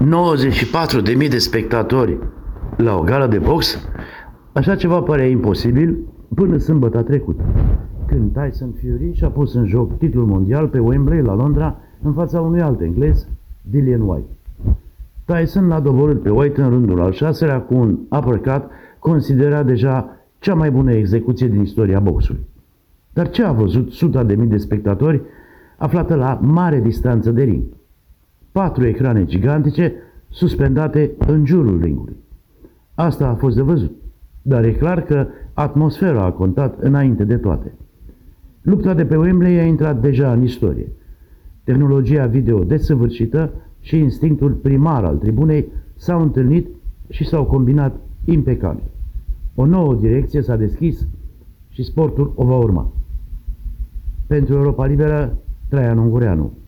94.000 de spectatori la o gală de box? Așa ceva părea imposibil până sâmbătă trecută, când Tyson Fury și-a pus în joc titlul mondial pe Wembley la Londra în fața unui alt englez, Dillian White. Tyson l-a doborât pe White în rândul al șaselea cu un uppercut considerat deja cea mai bună execuție din istoria boxului. Dar ce a văzut suta de mii de spectatori aflată la mare distanță de ring? Patru ecrane gigantice suspendate în jurul ringului. Asta a fost de văzut, dar e clar că atmosfera a contat înainte de toate. Lupta de pe Wembley a intrat deja în istorie. Tehnologia video desăvârșită și instinctul primar al tribunei s-au întâlnit și s-au combinat impecabil. O nouă direcție s-a deschis și sportul o va urma. Pentru Europa Liberă, Traian Ungureanu